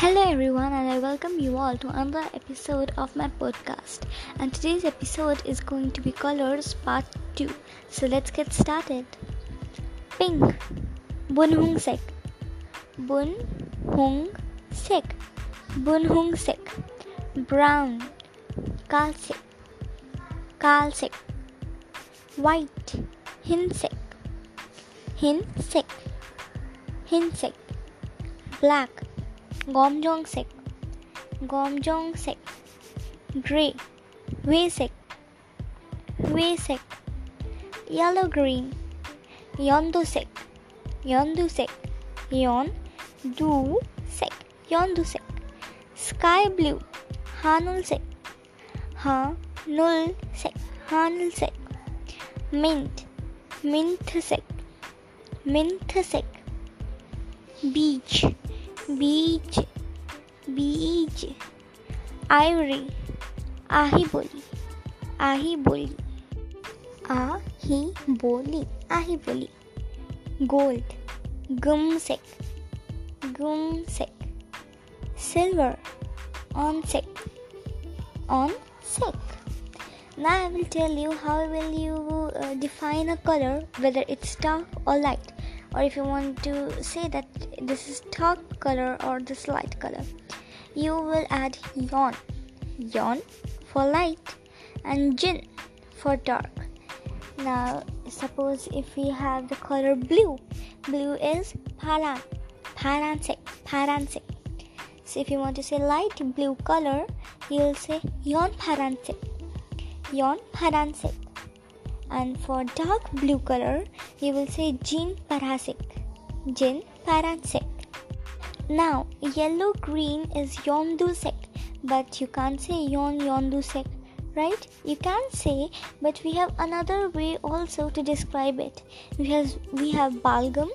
Hello, everyone, and I welcome you all to another episode of my podcast. And today's episode is going to be Colors Part 2. So let's get started. Pink. Bun Hung Sek. Bun Hung Sek. Bun Hung Sek. Brown. Kal Sek. Kal Sek. White. Hin Sek. Hin Sek. Hin Sek. Black Gomjong Sek, Gomjong Sek, Grey, Wesek, Wesek, Yellow Green, Yondu Sek, Yondu Sek, Yon, Du Sek, Yondu Sek, Sky Blue, Hanul Sek, Ha, Nul Sek, Hanul Sek, Mint, Mint Sek, Mint Sek, Beach, बीज बीज Ivory आही बोली आही बोली आ ही बोली आही बोली gold गुम सेक गुम सेक silver on sec on sec now i will tell you how will you uh, define a color whether it's dark or light or if you want to say that this is dark color or this light color you will add yon. Yon for light and jin for dark. Now suppose if we have the color blue. Blue is paran paranse paranse so if you want to say light blue color you'll say yon paranse yon paranse and for dark blue color you will say Jin Parasik. Jin Parasik. Now yellow green is yondu Yondusek, but you can't say Yon yondu Yondusek, right? You can say, but we have another way also to describe it. We have we have Balgam,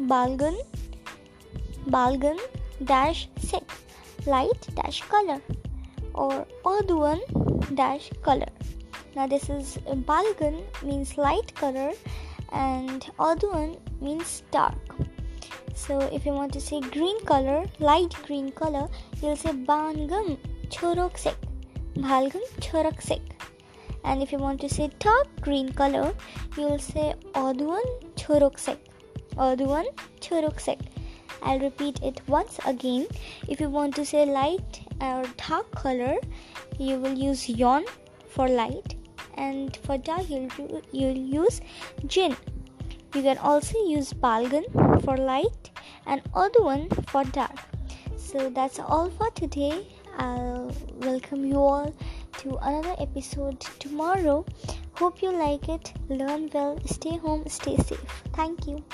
Balgan, Balgan dash sek, light dash color, or Oduan dash color. Now this is uh, Balgan means light color and Aduan means dark. So if you want to say green color, light green color, you'll say Bangam Choroksek. Balgam Choroksek. And if you want to say dark green color, you'll say Aduan Choroksek. Aduan Choroksek. I'll repeat it once again. If you want to say light uh, or dark color, you will use yon for light and for dark you'll, you'll use gin. You can also use balgan for light and other one for dark. So that's all for today. I'll welcome you all to another episode tomorrow. Hope you like it. Learn well. Stay home. Stay safe. Thank you